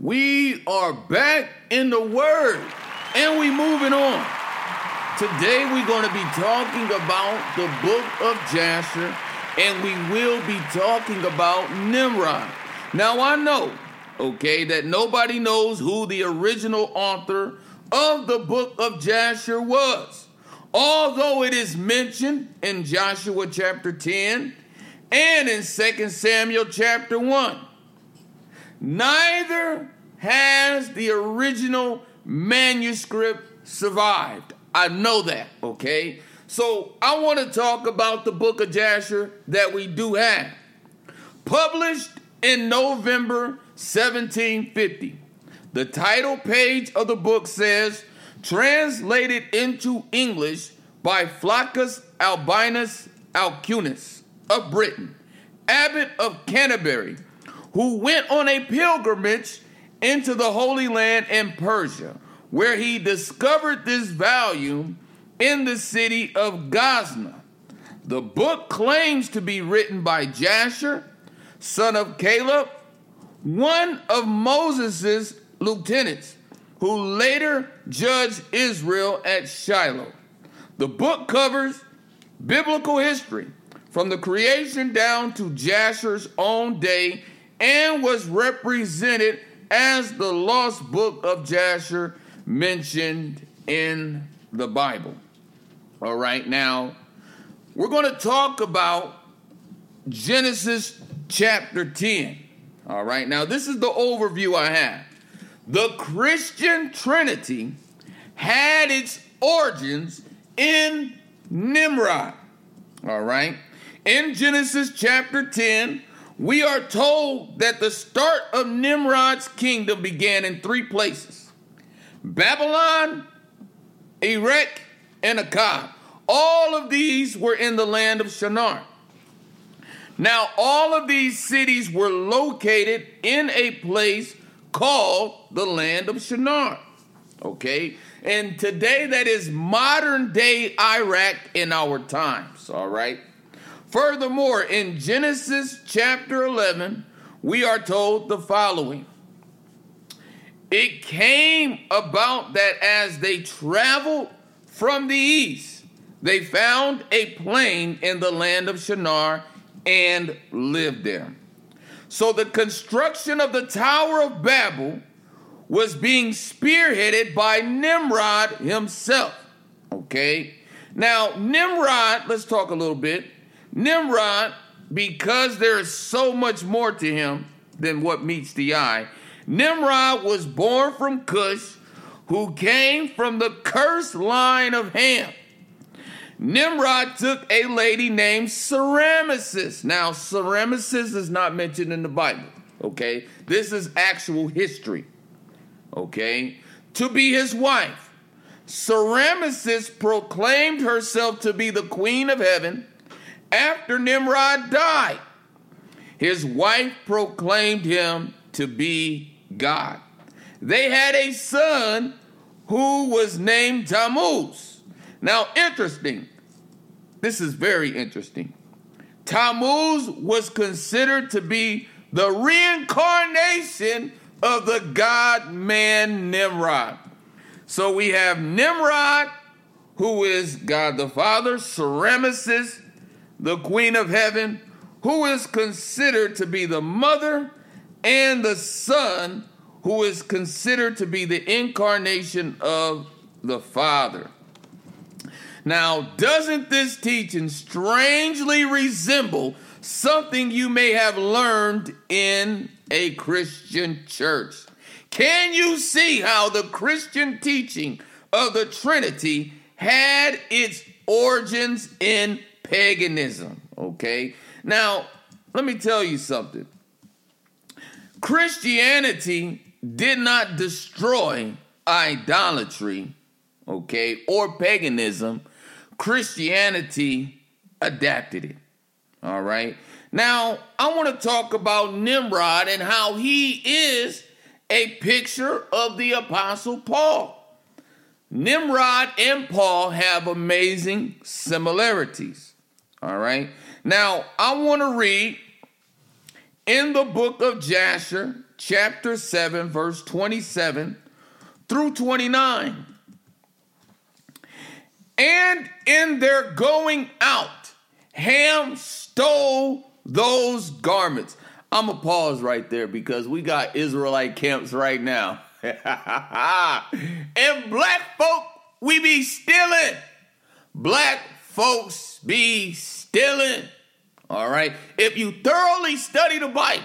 We are back in the Word and we moving on. Today we're going to be talking about the book of Jasher and we will be talking about Nimrod. Now I know, okay, that nobody knows who the original author of the book of Jasher was. Although it is mentioned in Joshua chapter 10 and in 2 Samuel chapter 1. Neither has the original manuscript survived. I know that, okay? So I want to talk about the book of Jasher that we do have. Published in November 1750. The title page of the book says, translated into English by Flaccus Albinus Alcuinus of Britain, abbot of Canterbury, who went on a pilgrimage into the Holy Land in Persia, where he discovered this volume in the city of Gazna. The book claims to be written by Jasher, son of Caleb, one of Moses' lieutenants, who later judged Israel at Shiloh. The book covers biblical history from the creation down to Jasher's own day and was represented as the lost book of Jasher mentioned in the Bible. All right, now we're going to talk about Genesis chapter 10. All right, now this is the overview I have. The Christian Trinity had its origins in Nimrod. All right, in Genesis chapter 10, we are told that the start of Nimrod's kingdom began in three places Babylon, Erech, and Akkad. All of these were in the land of Shinar. Now, all of these cities were located in a place called the land of Shinar. Okay? And today, that is modern day Iraq in our times. All right? Furthermore, in Genesis chapter 11, we are told the following It came about that as they traveled from the east, they found a plain in the land of Shinar and lived there. So the construction of the Tower of Babel was being spearheaded by Nimrod himself. Okay? Now, Nimrod, let's talk a little bit. Nimrod, because there is so much more to him than what meets the eye, Nimrod was born from Cush, who came from the cursed line of Ham. Nimrod took a lady named Semiramis. Now, Semiramis is not mentioned in the Bible, okay? This is actual history, okay? To be his wife. Semiramis proclaimed herself to be the queen of heaven after Nimrod died, his wife proclaimed him to be God. They had a son who was named Tammuz. Now, interesting. This is very interesting. Tammuz was considered to be the reincarnation of the God man Nimrod. So we have Nimrod, who is God the Father, Semiramis, the Queen of Heaven, who is considered to be the mother, and the Son, who is considered to be the incarnation of the Father. Now, doesn't this teaching strangely resemble something you may have learned in a Christian church? Can you see how the Christian teaching of the Trinity had its origins in paganism. Okay? Now, let me tell you something. Christianity did not destroy idolatry, okay, or paganism. Christianity adapted it. All right. Now, I want to talk about Nimrod and how he is a picture of the Apostle Paul. Nimrod and Paul have amazing similarities. All right. Now, I want to read in the book of Jasher, chapter 7, verse 27 through 29. And in their going out, Ham stole those garments. I'm going to pause right there because we got Israelite camps right now. and black folk, we be stealing. Black folks be stealing. All right. If you thoroughly study the Bible,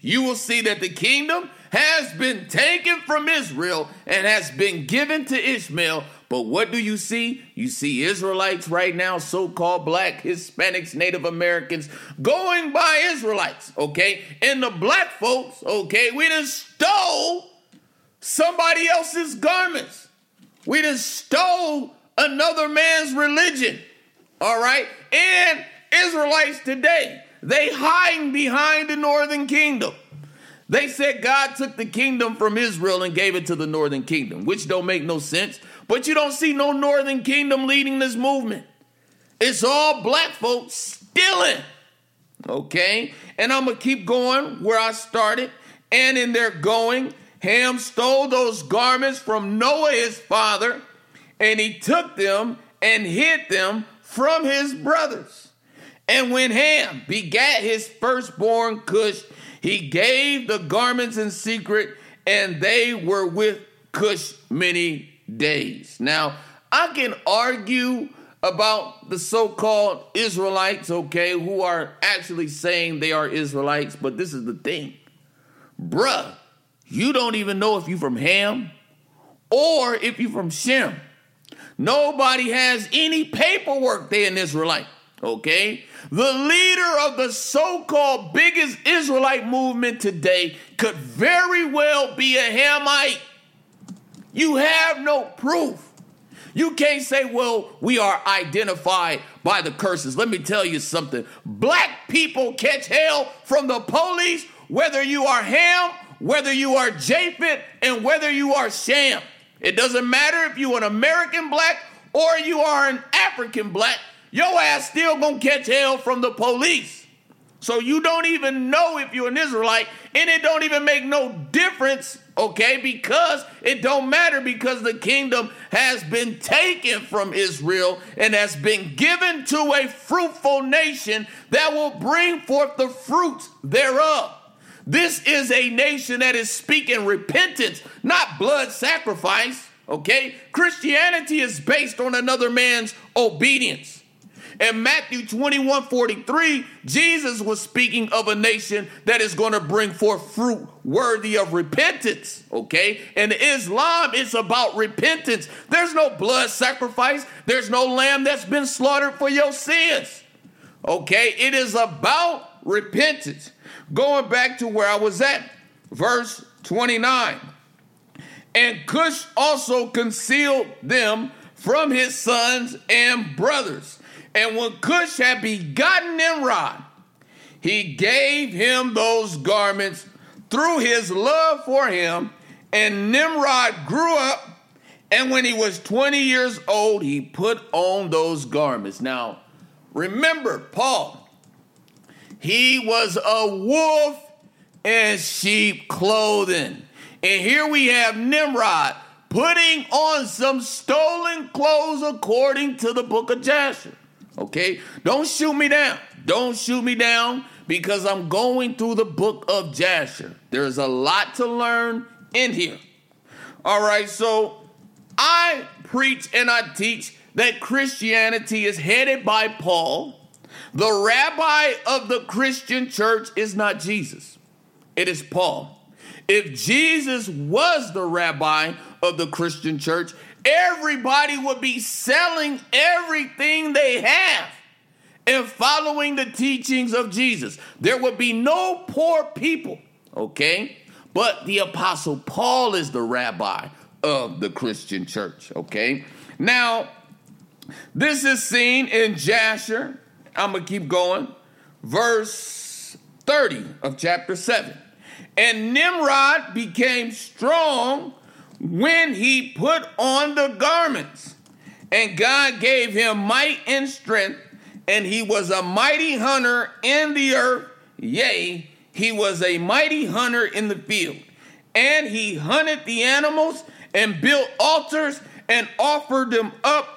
you will see that the kingdom has been taken from Israel and has been given to Ishmael. But what do you see? You see Israelites right now, so called black, Hispanics, Native Americans, going by Israelites, okay? And the black folks, okay, we just stole somebody else's garments. We just stole another man's religion, all right? And Israelites today, they hiding behind the northern kingdom. They said God took the kingdom from Israel and gave it to the northern kingdom, which don't make no sense. But you don't see no northern kingdom leading this movement. It's all black folks stealing. Okay? And I'm going to keep going where I started. And in their going, Ham stole those garments from Noah his father, and he took them and hid them from his brothers. And when Ham begat his firstborn Cush, he gave the garments in secret, and they were with Cush many days. Now, I can argue about the so called Israelites, okay, who are actually saying they are Israelites, but this is the thing. Bruh, you don't even know if you're from Ham or if you're from Shem. Nobody has any paperwork they in Israelite. Okay? The leader of the so called biggest Israelite movement today could very well be a Hamite. You have no proof. You can't say, well, we are identified by the curses. Let me tell you something. Black people catch hell from the police, whether you are Ham, whether you are Japheth, and whether you are Shem. It doesn't matter if you're an American black or you are an African black your ass still gonna catch hell from the police. So you don't even know if you're an Israelite, and it don't even make no difference, okay? Because it don't matter because the kingdom has been taken from Israel and has been given to a fruitful nation that will bring forth the fruits thereof. This is a nation that is speaking repentance, not blood sacrifice, okay? Christianity is based on another man's obedience. In Matthew 21 43, Jesus was speaking of a nation that is going to bring forth fruit worthy of repentance. Okay? And Islam is about repentance. There's no blood sacrifice, there's no lamb that's been slaughtered for your sins. Okay? It is about repentance. Going back to where I was at, verse 29. And Cush also concealed them from his sons and brothers and when Cush had begotten Nimrod, he gave him those garments through his love for him. And Nimrod grew up, and when he was 20 years old, he put on those garments. Now, remember, Paul, he was a wolf in sheep clothing. And here we have Nimrod putting on some stolen clothes according to the book of Jasher. Okay? Don't shoot me down. Don't shoot me down because I'm going through the book of Jasher. There's a lot to learn in here. All right, so I preach and I teach that Christianity is headed by Paul. The rabbi of the Christian church is not Jesus, it is Paul. If Jesus was the rabbi of the Christian church, everybody would be selling everything they have and following the teachings of Jesus. There would be no poor people, okay? But the apostle Paul is the rabbi of the Christian church, okay? Now, this is seen in Jasher. I'm going to keep going. Verse 30 of chapter 7. And Nimrod became strong when he put on the garments. And God gave him might and strength, and he was a mighty hunter in the earth. Yea, he was a mighty hunter in the field, and he hunted the animals and built altars and offered them up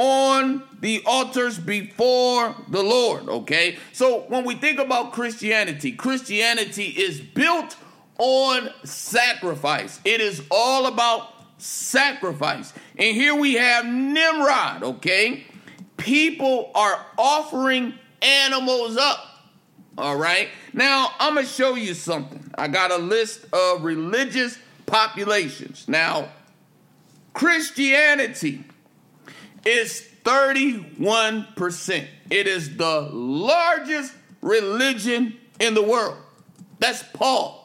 on the altars before the Lord. Okay, so when we think about Christianity, Christianity is built on sacrifice, it is all about sacrifice. And here we have Nimrod. Okay, people are offering animals up. All right, now I'm gonna show you something. I got a list of religious populations. Now, Christianity is 31%. It is the largest religion in the world. That's Paul.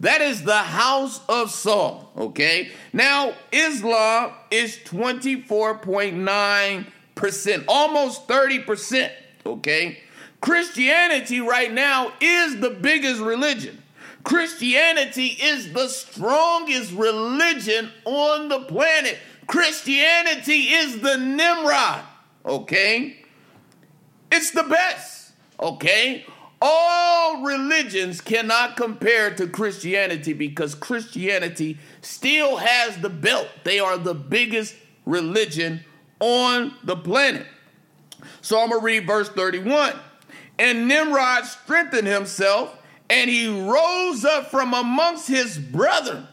That is the house of Saul, okay? Now, Islam is 24.9%, almost 30%, okay? Christianity right now is the biggest religion. Christianity is the strongest religion on the planet. Christianity is the Nimrod, okay? It's the best, okay? All religions cannot compare to Christianity because Christianity still has the belt. They are the biggest religion on the planet. So I'm going to read verse 31. And Nimrod strengthened himself, and he rose up from amongst his brethren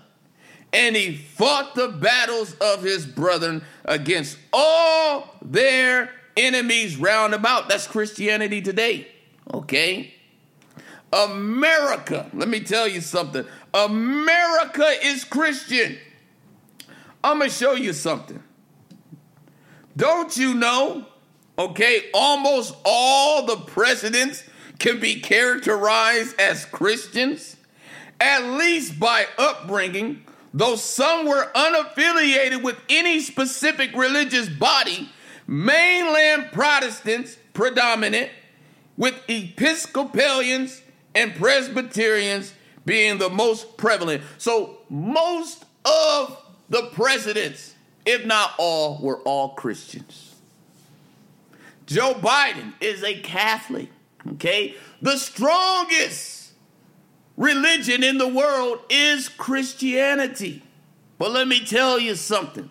and he fought the battles of his brethren against all their enemies round about. That's Christianity today. Okay? America, let me tell you something. America is Christian. I'm going to show you something. Don't you know? Okay, almost all the presidents can be characterized as Christians, at least by upbringing Though some were unaffiliated with any specific religious body, mainline Protestants predominant, with Episcopalians and Presbyterians being the most prevalent. So most of the presidents, if not all, were all Christians. Joe Biden is a Catholic, okay? The strongest religion in the world is Christianity. But let me tell you something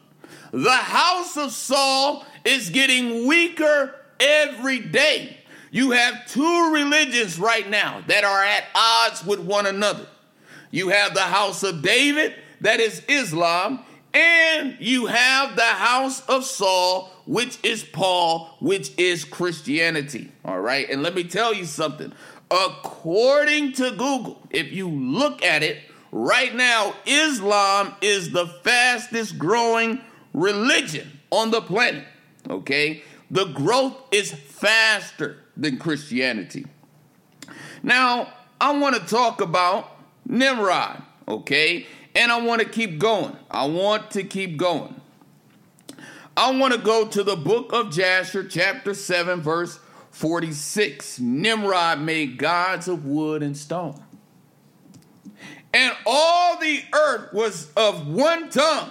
the house of Saul is getting weaker every day. You have two religions right now that are at odds with one another. You have the house of David, that is Islam, and you have the house of Saul, which is Paul, which is Christianity. All right. And let me tell you something According to Google, if you look at it right now, Islam is the fastest growing religion on the planet. Okay? The growth is faster than Christianity. Now, I want to talk about Nimrod, okay? And I want to keep going. I want to keep going. I want to go to the book of Jasher, chapter 7, verse 46 Nimrod made gods of wood and stone. And all the earth was of one tongue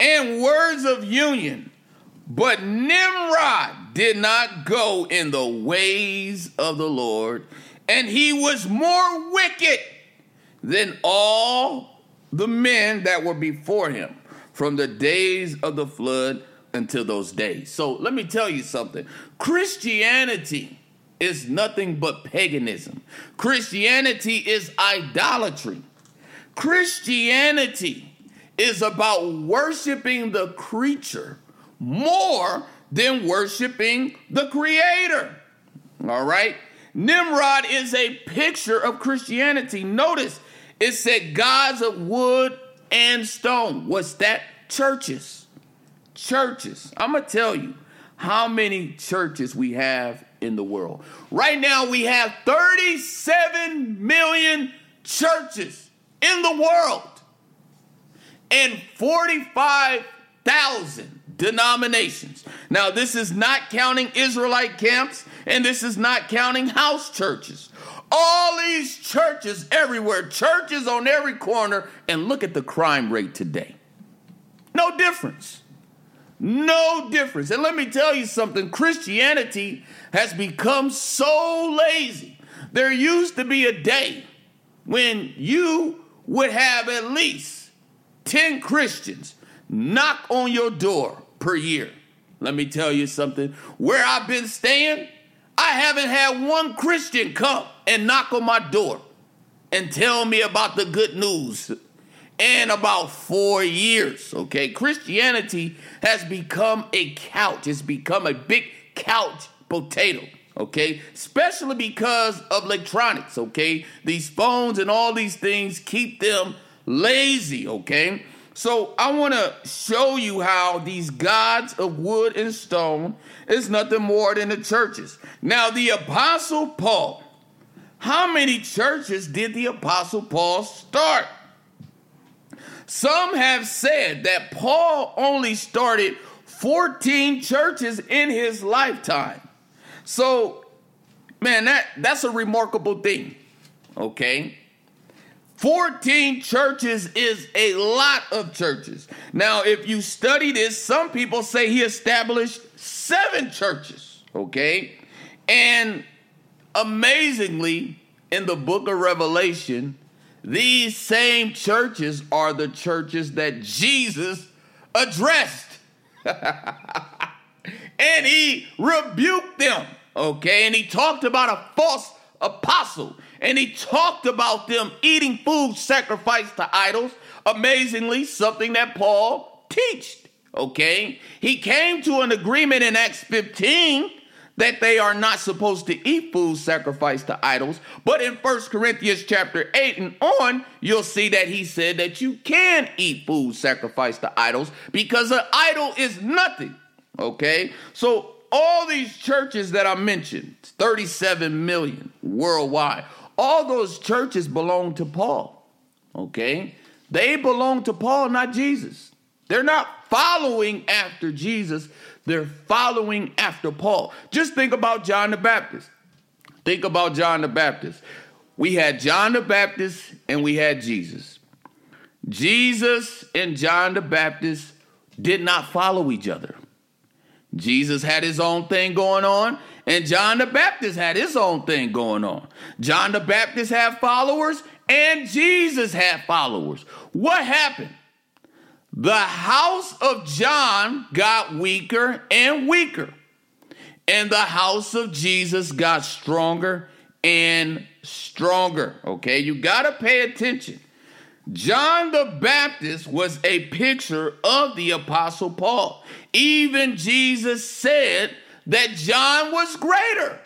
and words of union. But Nimrod did not go in the ways of the Lord, and he was more wicked than all the men that were before him from the days of the flood until those days. So let me tell you something Christianity is nothing but paganism, Christianity is idolatry. Christianity is about worshiping the creature more than worshiping the creator. All right? Nimrod is a picture of Christianity. Notice it said gods of wood and stone. What's that? Churches churches. I'm going to tell you how many churches we have in the world. Right now, we have 37 million churches in the world and 45,000 denominations. Now, this is not counting Israelite camps and this is not counting house churches. All these churches everywhere, churches on every corner, and look at the crime rate today. No difference. No difference. And let me tell you something Christianity has become so lazy There used to be a day when you would have at least 10 Christians knock on your door per year. Let me tell you something. Where I've been staying, I haven't had one Christian come and knock on my door and tell me about the good news in about four years. Okay, Christianity has become a couch, it's become a big couch potato. Okay, especially because of electronics. Okay, these phones and all these things keep them lazy. Okay, so I want to show you how these gods of wood and stone is nothing more than the churches. Now, the Apostle Paul, how many churches did the Apostle Paul start? Some have said that Paul only started 14 churches in his lifetime. So, man, that, that's a remarkable thing. Okay? 14 churches is a lot of churches. Now, if you study this, some people say he established seven churches, okay? And amazingly, in the book of Revelation, these same churches are the churches that Jesus addressed. and he rebuked them, okay? And he talked about a false apostle. And he talked about them eating food sacrificed to idols. Amazingly, something that Paul taught. okay? He came to an agreement in Acts 15 that they are not supposed to eat food sacrificed to idols. But in First Corinthians chapter 8 and on, you'll see that he said that you can eat food sacrificed to idols because an idol is nothing. Okay? So all these churches that I mentioned, 37 million worldwide, all those churches belong to Paul. Okay? They belong to Paul, not Jesus. They're not following after Jesus. They're following after Paul. Just think about John the Baptist. Think about John the Baptist. We had John the Baptist and we had Jesus. Jesus and John the Baptist did not follow each other. Jesus had his own thing going on, and John the Baptist had his own thing going on. John the Baptist had followers, and Jesus had followers. What happened? The house of John got weaker and weaker, and the house of Jesus got stronger and stronger. Okay, you got to pay attention. John the Baptist was a picture of the Apostle Paul. Even Jesus said that John was greater.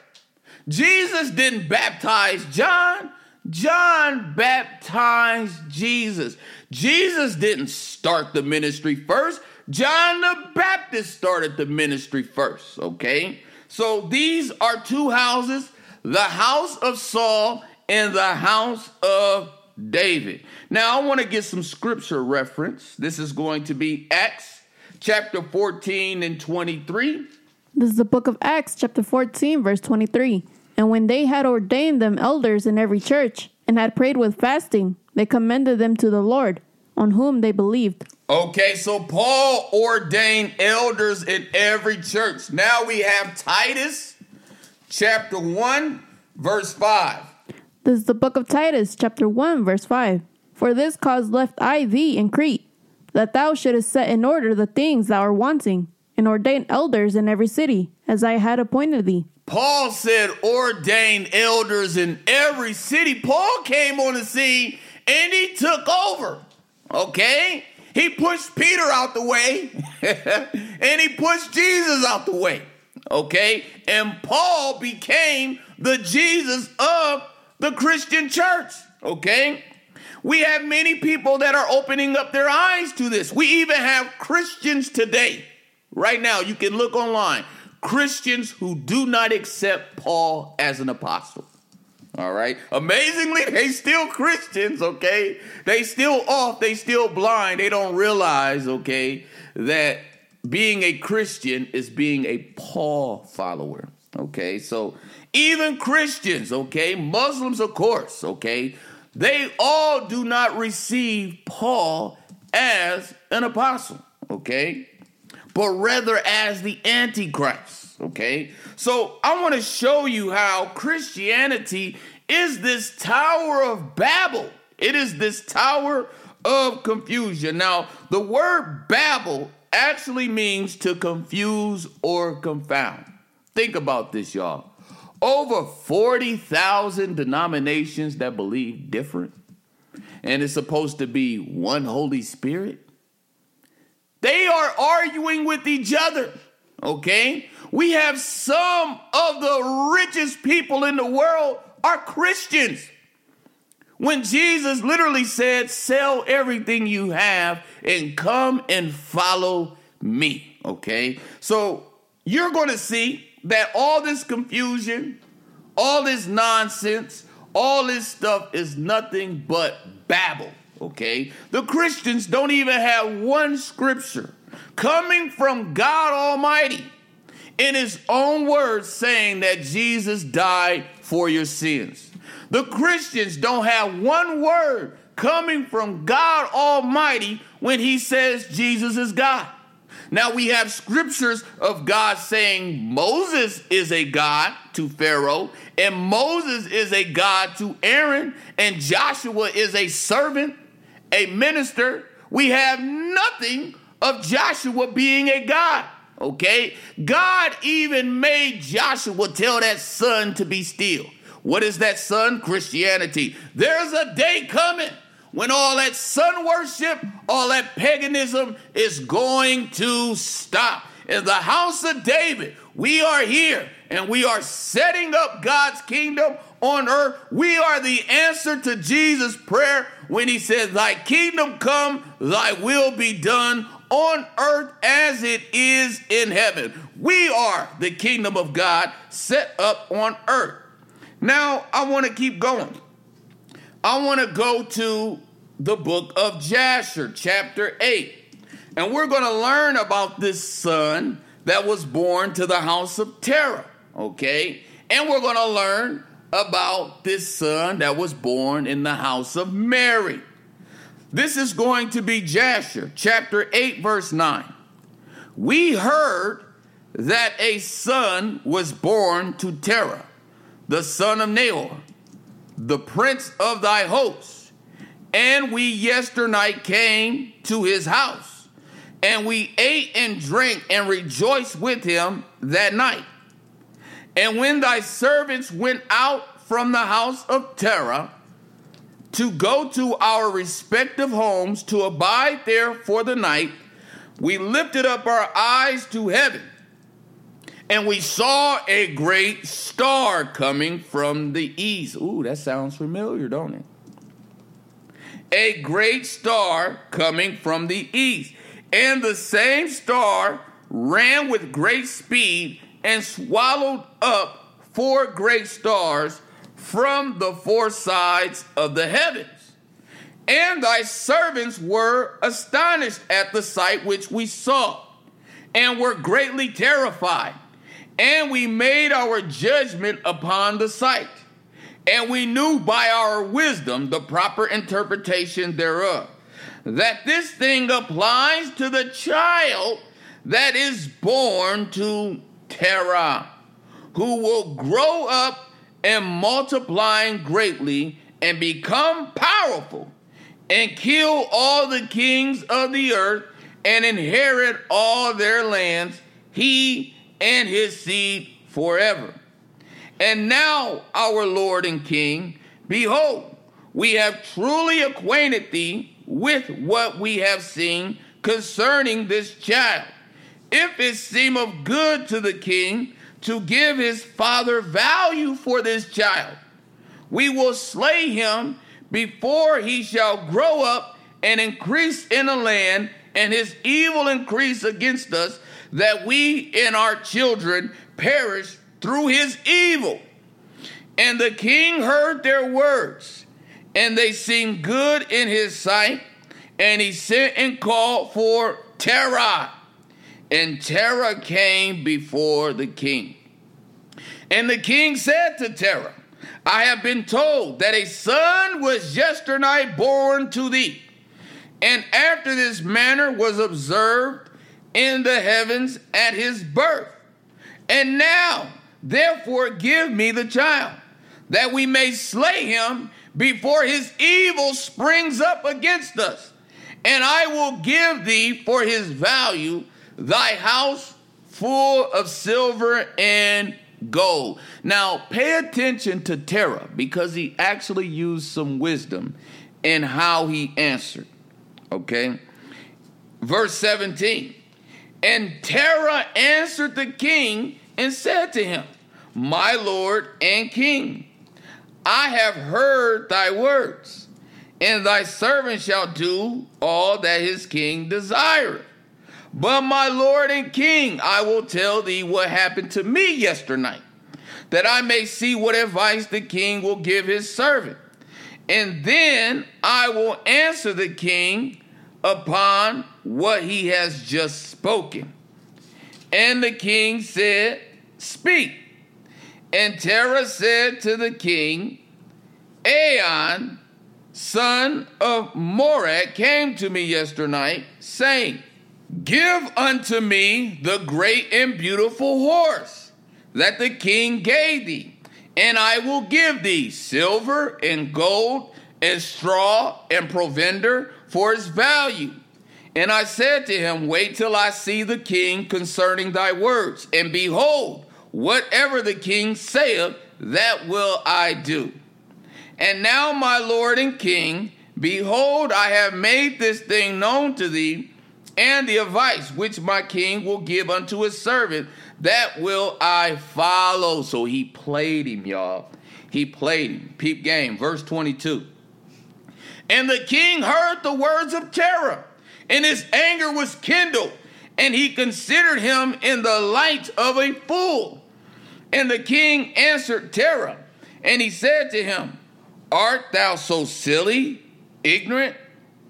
Jesus didn't baptize John, John baptized Jesus. Jesus didn't start the ministry first. John the Baptist started the ministry first, okay? So these are two houses the house of Saul and the house of David. Now, I want to get some scripture reference. This is going to be Acts chapter 14 and 23. This is the book of Acts, chapter 14, verse 23. And when they had ordained them elders in every church, and had prayed with fasting, they commended them to the Lord, on whom they believed. Okay, so Paul ordained elders in every church. Now we have Titus chapter 1, verse 5. This is the book of Titus, chapter 1, verse 5. For this cause left I thee in Crete, that thou shouldest set in order the things thou art wanting, and ordain elders in every city, as I had appointed thee. Paul said, ordain elders in every city. Paul came on the scene and he took over. Okay? He pushed Peter out the way and he pushed Jesus out the way. Okay? And Paul became the Jesus of the Christian church. Okay? We have many people that are opening up their eyes to this. We even have Christians today. Right now, you can look online. Christians who do not accept Paul as an apostle. All right. Amazingly, they still Christians, okay? They still off, they still blind. They don't realize, okay, that being a Christian is being a Paul follower. Okay? So even Christians, okay, Muslims of course, okay, they all do not receive Paul as an apostle, okay? But rather as the Antichrist. Okay? So I want to show you how Christianity is this Tower of Babel. It is this Tower of Confusion. Now, the word Babel actually means to confuse or confound. Think about this, y'all. Over 40,000 denominations that believe different, and it's supposed to be one Holy Spirit. They are arguing with each other, okay? We have some of the richest people in the world are Christians. When Jesus literally said, Sell everything you have and come and follow me. Okay? So you're to see that all this confusion, all this nonsense, all this stuff is nothing but babble. Okay? The Christians don't even have one scripture coming from God Almighty in his own words saying that Jesus died for your sins. The Christians don't have one word coming from God Almighty when he says Jesus is God. Now we have scriptures of God saying Moses is a God to Pharaoh, and Moses is a God to Aaron, and Joshua is a servant, a minister. We have nothing of Joshua being a God. Okay? God even made Joshua tell that sun to be still. What is that sun? Christianity. There's a day coming when all that sun worship, all that paganism is going to stop. In the house of David, we are here and we are setting up God's kingdom on earth. We are the answer to Jesus' prayer when he said, Thy kingdom come, thy will be done on earth as it is in heaven. We are the kingdom of God set up on earth. Now, I want to keep going. I want to go to the book of Jasher, chapter 8. And we're going to learn about this son that was born to the house of Terah, okay? And we're going to learn about this son that was born in the house of Mary. This is going to be Jasher, chapter 8, verse 9. We heard that a son was born to Terah, the son of Nahor, the prince of thy hosts. And we yesternight came to his house, and we ate and drank and rejoiced with him that night. And when thy servants went out from the house of Terah, to go to our respective homes to abide there for the night, we lifted up our eyes to heaven and we saw a great star coming from the east. Ooh, that sounds familiar, don't it? A great star coming from the east. And the same star ran with great speed and swallowed up four great stars from the four sides of the heavens. And thy servants were astonished at the sight which we saw, and were greatly terrified. And we made our judgment upon the sight, and we knew by our wisdom the proper interpretation thereof, that this thing applies to the child that is born to Terah, who will grow up and multiplying greatly and become powerful and kill all the kings of the earth and inherit all their lands, he and his seed forever. And now, our Lord and King, behold, we have truly acquainted thee with what we have seen concerning this child. If it seem of good to the king, to give his father value for this child. We will slay him before he shall grow up and increase in the land, and his evil increase against us, that we and our children perish through his evil. And the king heard their words, and they seemed good in his sight. And he sent and called for Terah and Terah came before the king. And the king said to Terah, I have been told that a son was yesternight born to thee, and after this manner was observed in the heavens at his birth. And now, therefore, give me the child, that we may slay him before his evil springs up against us. And I will give thee for his value thy house full of silver and gold. Now, pay attention to Terah because he actually used some wisdom in how he answered. Okay? Verse 17. And Terah answered the king and said to him, My lord and king, I have heard thy words, and thy servant shall do all that his king desireth. But my lord and king, I will tell thee what happened to me yesternight, that I may see what advice the king will give his servant. And then I will answer the king upon what he has just spoken. And the king said, Speak. And Terah said to the king, Ayon, son of Mored, came to me yesternight, saying, Give unto me the great and beautiful horse that the king gave thee, and I will give thee silver and gold and straw and provender for its value. And I said to him, Wait till I see the king concerning thy words, and behold, whatever the king saith, that will I do. And now, my lord and king, behold, I have made this thing known to thee, and the advice which my king will give unto his servant, that will I follow. So he played him, y'all. He played him. Peep game, verse 22. And the king heard the words of Terah, and his anger was kindled, and he considered him in the light of a fool. And the king answered Terah, and he said to him, Art thou so silly, ignorant,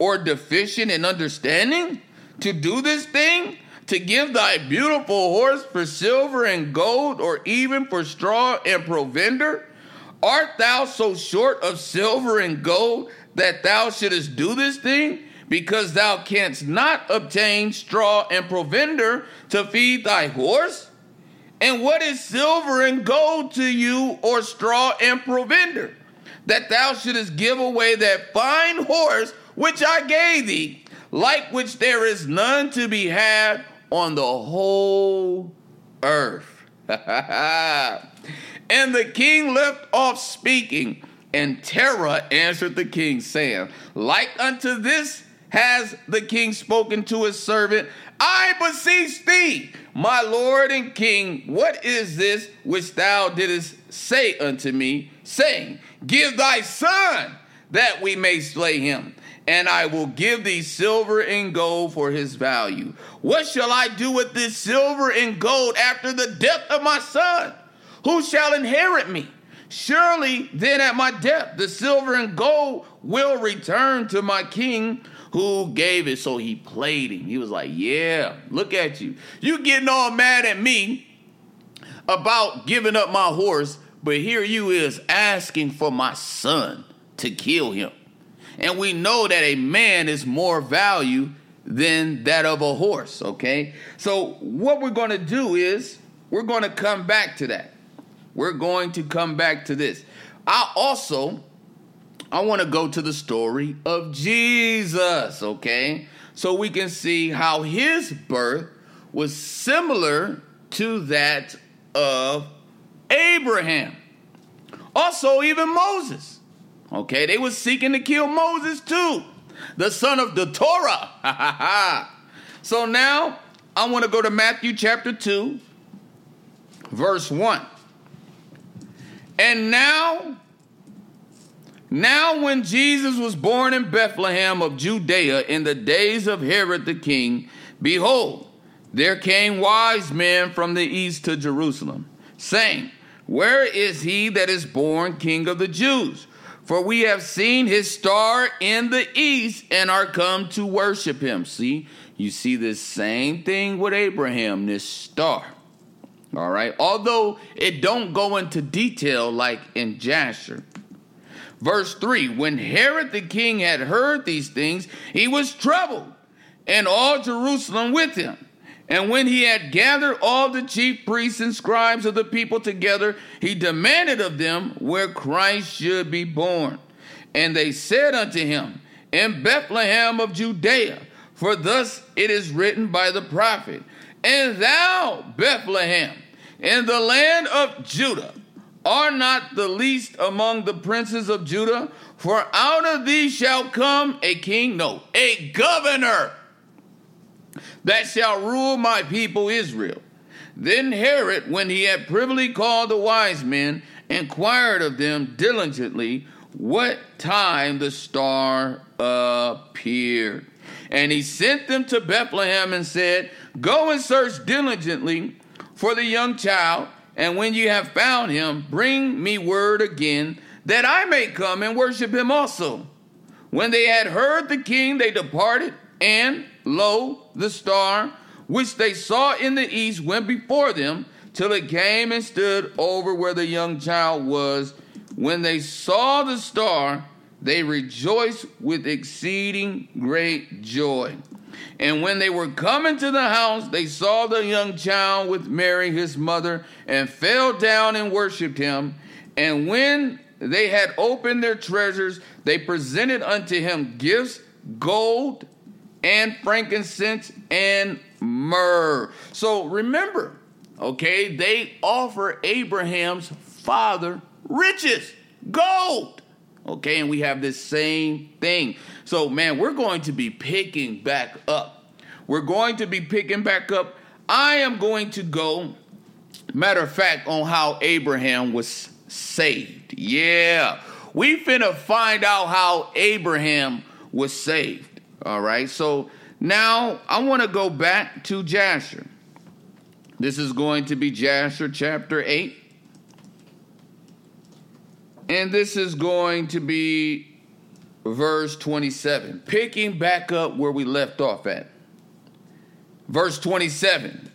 or deficient in understanding to do this thing? To give thy beautiful horse for silver and gold, or even for straw and provender? Art thou so short of silver and gold that thou shouldest do this thing? Because thou canst not obtain straw and provender to feed thy horse? And what is silver and gold to you, or straw and provender? That thou shouldest give away that fine horse which I gave thee, like which there is none to be had on the whole earth. and the king left off speaking, and Terah answered the king, saying, Like unto this has the king spoken to his servant. I beseech thee, my lord and king, what is this which thou didst say unto me, saying, Give thy son that we may slay him, and I will give thee silver and gold for his value. What shall I do with this silver and gold after the death of my son? Who shall inherit me? Surely then at my death the silver and gold will return to my king who gave it. So he played him. He was like, Yeah, look at you. You getting all mad at me about giving up my horse, but here you is asking for my son to kill him. And we know that a man is more value than that of a horse, okay? So what we're going to do is we're going to come back to that. We're going to come back to this. I also I want to go to the story of Jesus, okay? So we can see how his birth was similar to that of Abraham. Also, even Moses. Okay, they were seeking to kill Moses too, the son of the Torah. so now I want to go to Matthew chapter 2, verse 1. And now now, when Jesus was born in Bethlehem of Judea in the days of Herod the king, behold, there came wise men from the east to Jerusalem, saying, Where is he that is born king of the Jews? For we have seen his star in the east and are come to worship him. See, you see this same thing with Abraham, this star. All right. Although it don't go into detail like in Jasher. Verse 3 When Herod the king had heard these things, he was troubled, and all Jerusalem with him. And when he had gathered all the chief priests and scribes of the people together, he demanded of them where Christ should be born. And they said unto him, In Bethlehem of Judea, for thus it is written by the prophet, And thou, Bethlehem, in the land of Judah, are not the least among the princes of Judah, for out of thee shall come a king, no, a governor that shall rule my people Israel. Then Herod, when he had privily called the wise men, inquired of them diligently what time the star appeared. And he sent them to Bethlehem and said, Go and search diligently for the young child, and when you have found him, bring me word again, that I may come and worship him also. When they had heard the king, they departed, and lo, the star which they saw in the east went before them till it came and stood over where the young child was. When they saw the star, they rejoiced with exceeding great joy. And when they were coming to the house, they saw the young child with Mary, his mother, and fell down and worshiped him. And when they had opened their treasures, they presented unto him gifts, gold, and frankincense and myrrh. So remember, okay, they offer Abraham's father riches, gold. Okay, and we have this same thing. So, man, we're going to be picking back up. We're going to be picking back up. I am going to go, matter of fact, on how Abraham was saved. Yeah, we finna find out how Abraham was saved. All right, so now I want to go back to Jasher. This is going to be Jasher chapter 8. And this is going to be verse 27, picking back up where we left off at. Verse 27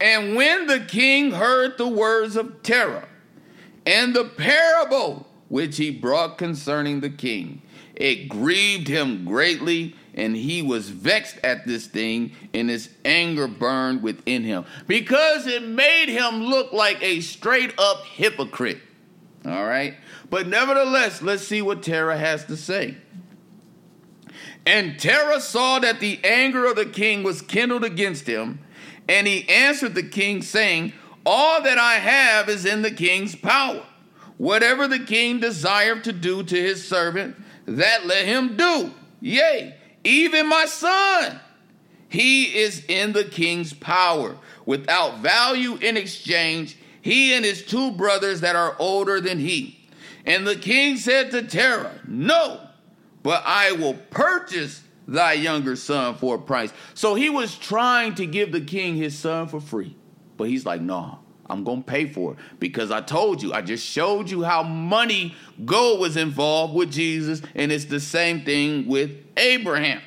And when the king heard the words of Terah and the parable which he brought concerning the king, it grieved him greatly and he was vexed at this thing, and his anger burned within him because it made him look like a straight up hypocrite. All right? But nevertheless, let's see what Terah has to say. And Terah saw that the anger of the king was kindled against him, and he answered the king, saying, All that I have is in the king's power. Whatever the king desireth to do to his servant, that let him do. Yea, even my son. He is in the king's power. Without value in exchange, he and his two brothers that are older than he. And the king said to Terah, No, but I will purchase thy younger son for a price. So he was trying to give the king his son for free. But he's like, No, I'm going to pay for it because I told you, I just showed you how money, gold was involved with Jesus, and it's the same thing with Abraham.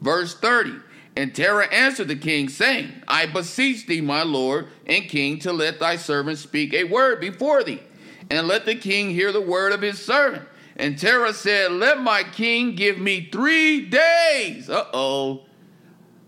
Verse 30 And Terah answered the king, saying, I beseech thee, my lord and king, to let thy servant speak a word before thee, and let the king hear the word of his servant. And Terah said, Let my king give me three days. Uh oh.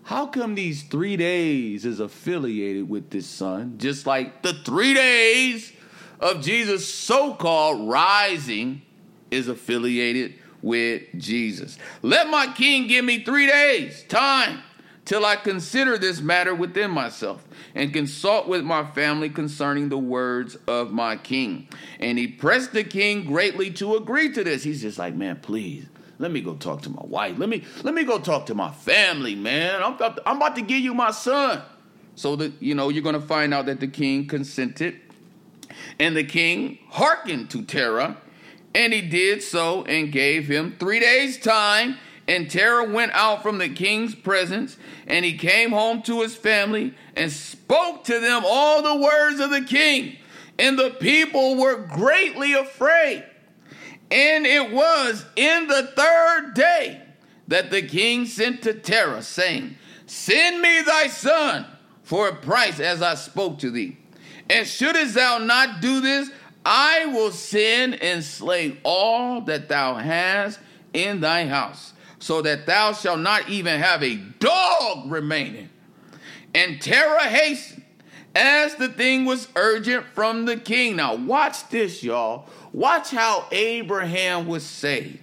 How come these three days is affiliated with this son? Just like the three days of Jesus' so called rising is affiliated with Jesus. Let my king give me three days' time till I consider this matter within myself and consult with my family concerning the words of my king. And he pressed the king greatly to agree to this. He's just like, man, please. Let me go talk to my wife. Let me let me go talk to my family, man. I'm about to, I'm about to give you my son. So that you know you're going to find out that the king consented. And the king hearkened to Terah and he did so and gave him three days' time. And Terah went out from the king's presence, and he came home to his family and spoke to them all the words of the king. And the people were greatly afraid. And it was in the third day that the king sent to Terah, saying, Send me thy son for a price as I spoke to thee. And shouldest thou not do this, I will send and slay all that thou hast in thy house, so that thou shalt not even have a dog remaining. And Terah hastened as the thing was urgent from the king. Now, watch this, y'all. Watch how Abraham was saved.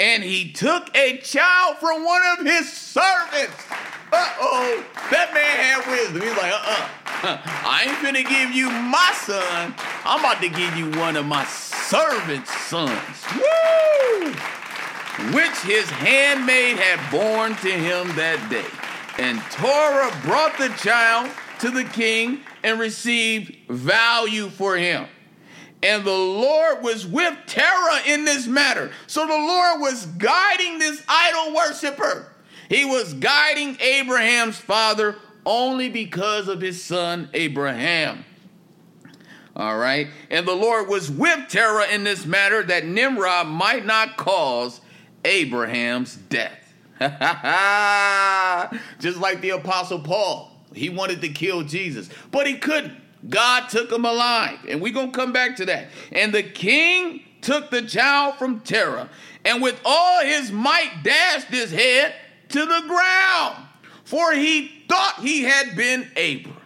And he took a child from one of his servants. Uh oh, that man had wisdom. He's like, uh uh-uh. uh, I ain't gonna give you my son. I'm about to give you one of my servant's sons. Woo! Which his handmaid had born to him that day. And Terah brought the child to the king and received value for him. And the Lord was with Terah in this matter. So the Lord was guiding this idol worshiper. He was guiding Abraham's father only because of his son Abraham. All right. And the Lord was with Terah in this matter that Nimrod might not cause Abraham's death. Just like the Apostle Paul. He wanted to kill Jesus, but he couldn't. God took him alive, and we're going to come back to that. And the king took the child from Terah, and with all his might dashed his head to the ground, for he thought he had been Abram.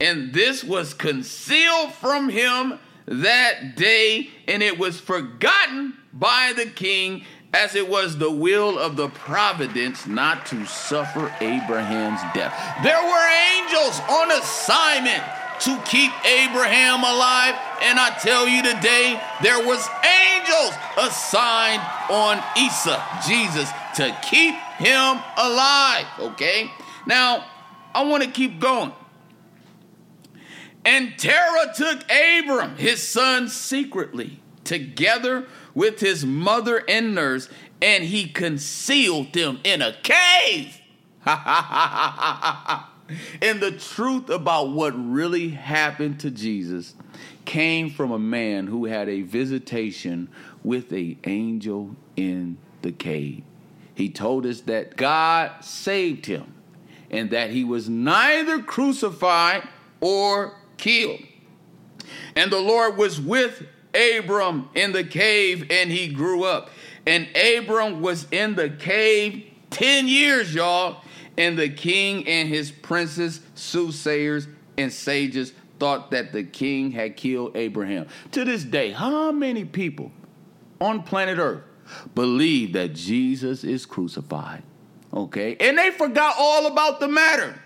And this was concealed from him that day, and it was forgotten by the king as it was the will of the providence not to suffer Abraham's death. There were angels on assignment to keep Abraham alive, and I tell you today, there was angels assigned on Isa, Jesus, to keep him alive, okay? Now, I want to keep going. And Terah took Abram, his son, secretly, together with his mother and nurse, and he concealed them in a cave. and the truth about what really happened to Jesus came from a man who had a visitation with an angel in the cave. He told us that God saved him and that he was neither crucified or killed. And the Lord was with Abram in the cave and he grew up. And Abram was in the cave 10 years, y'all. And the king and his princes, soothsayers, and sages thought that the king had killed Abraham. To this day, how many people on planet Earth believe that Jesus is crucified? Okay? And they forgot all about the matter.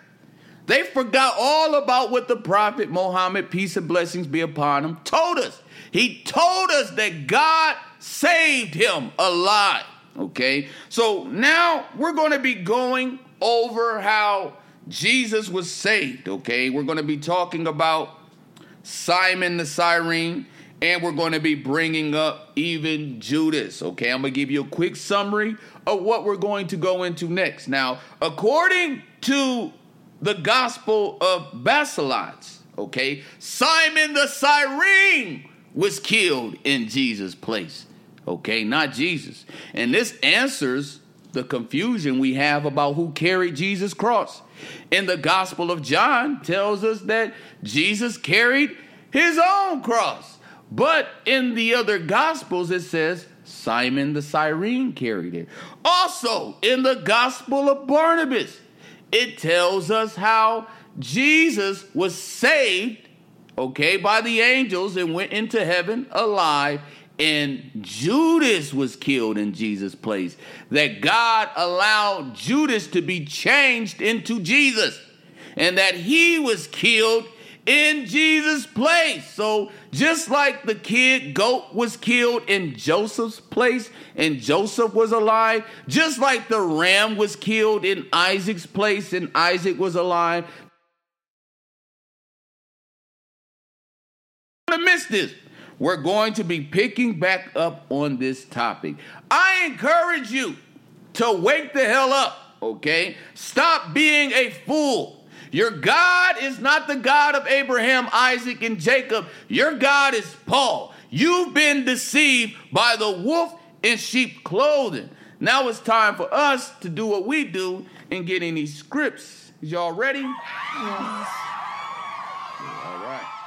They forgot all about what the prophet Muhammad, peace and blessings be upon him, told us. He told us that God saved him alive. Okay, so now we're going to be going over how Jesus was saved. Okay, we're going to be talking about Simon the Cyrene, and we're going to be bringing up even Judas. Okay, I'm going to give you a quick summary of what we're going to go into next. Now, according to the Gospel of Basilides, okay, Simon the Cyrene was killed in Jesus' place. Okay, not Jesus. And this answers the confusion we have about who carried Jesus' cross. In the Gospel of John tells us that Jesus carried his own cross. But in the other Gospels it says Simon the Cyrene carried it. Also, in the Gospel of Barnabas, it tells us how Jesus was saved okay, by the angels and went into heaven alive. And Judas was killed in Jesus' place. That God allowed Judas to be changed into Jesus. And that he was killed in Jesus' place. So just like the kid goat was killed in Joseph's place and Joseph was alive, just like the ram was killed in Isaac's place and Isaac was alive, to miss this. We're going to be picking back up on this topic. I encourage you to wake the hell up, okay? Stop being a fool. Your God is not the God of Abraham, Isaac, and Jacob. Your God is Paul. You've been deceived by the wolf in sheep clothing. Now it's time for us to do what we do and get any these scripts. Y'all ready? Yes. All right.